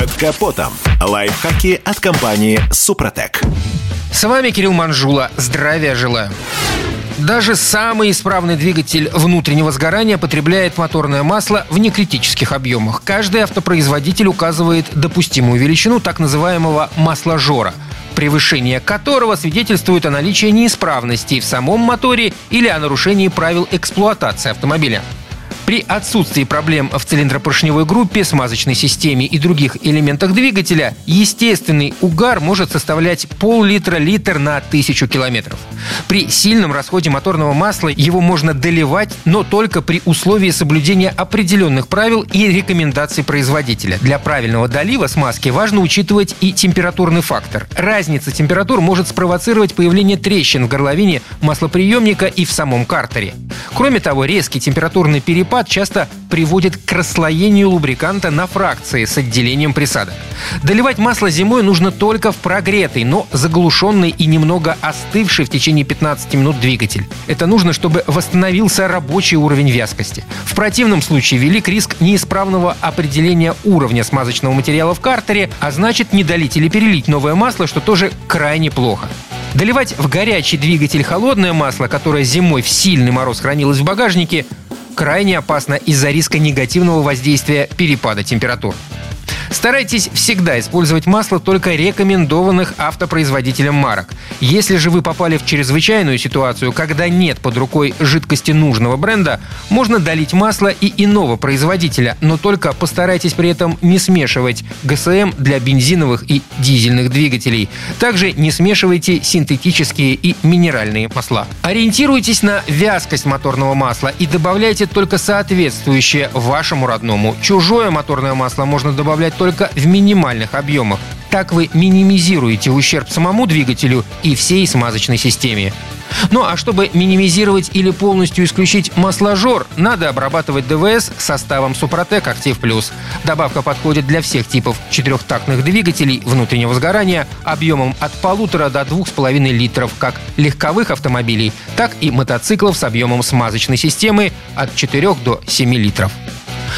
Под капотом. Лайфхаки от компании «Супротек». С вами Кирилл Манжула. Здравия желаю. Даже самый исправный двигатель внутреннего сгорания потребляет моторное масло в некритических объемах. Каждый автопроизводитель указывает допустимую величину так называемого масложора превышение которого свидетельствует о наличии неисправностей в самом моторе или о нарушении правил эксплуатации автомобиля. При отсутствии проблем в цилиндропоршневой группе, смазочной системе и других элементах двигателя, естественный угар может составлять пол-литра-литр на тысячу километров. При сильном расходе моторного масла его можно доливать, но только при условии соблюдения определенных правил и рекомендаций производителя. Для правильного долива смазки важно учитывать и температурный фактор. Разница температур может спровоцировать появление трещин в горловине маслоприемника и в самом картере. Кроме того, резкий температурный перепад часто приводит к расслоению лубриканта на фракции с отделением присадок. Доливать масло зимой нужно только в прогретый, но заглушенный и немного остывший в течение 15 минут двигатель. Это нужно, чтобы восстановился рабочий уровень вязкости. В противном случае велик риск неисправного определения уровня смазочного материала в картере, а значит не долить или перелить новое масло, что тоже крайне плохо. Доливать в горячий двигатель холодное масло, которое зимой в сильный мороз хранилось в багажнике, крайне опасно из-за риска негативного воздействия перепада температур. Старайтесь всегда использовать масло только рекомендованных автопроизводителем марок. Если же вы попали в чрезвычайную ситуацию, когда нет под рукой жидкости нужного бренда, можно долить масло и иного производителя, но только постарайтесь при этом не смешивать ГСМ для бензиновых и дизельных двигателей. Также не смешивайте синтетические и минеральные масла. Ориентируйтесь на вязкость моторного масла и добавляйте только соответствующее вашему родному. Чужое моторное масло можно добавлять только в минимальных объемах. Так вы минимизируете ущерб самому двигателю и всей смазочной системе. Ну а чтобы минимизировать или полностью исключить масложор, надо обрабатывать ДВС составом Супротек Актив Плюс. Добавка подходит для всех типов четырехтактных двигателей внутреннего сгорания объемом от полутора до двух с половиной литров как легковых автомобилей, так и мотоциклов с объемом смазочной системы от 4 до 7 литров.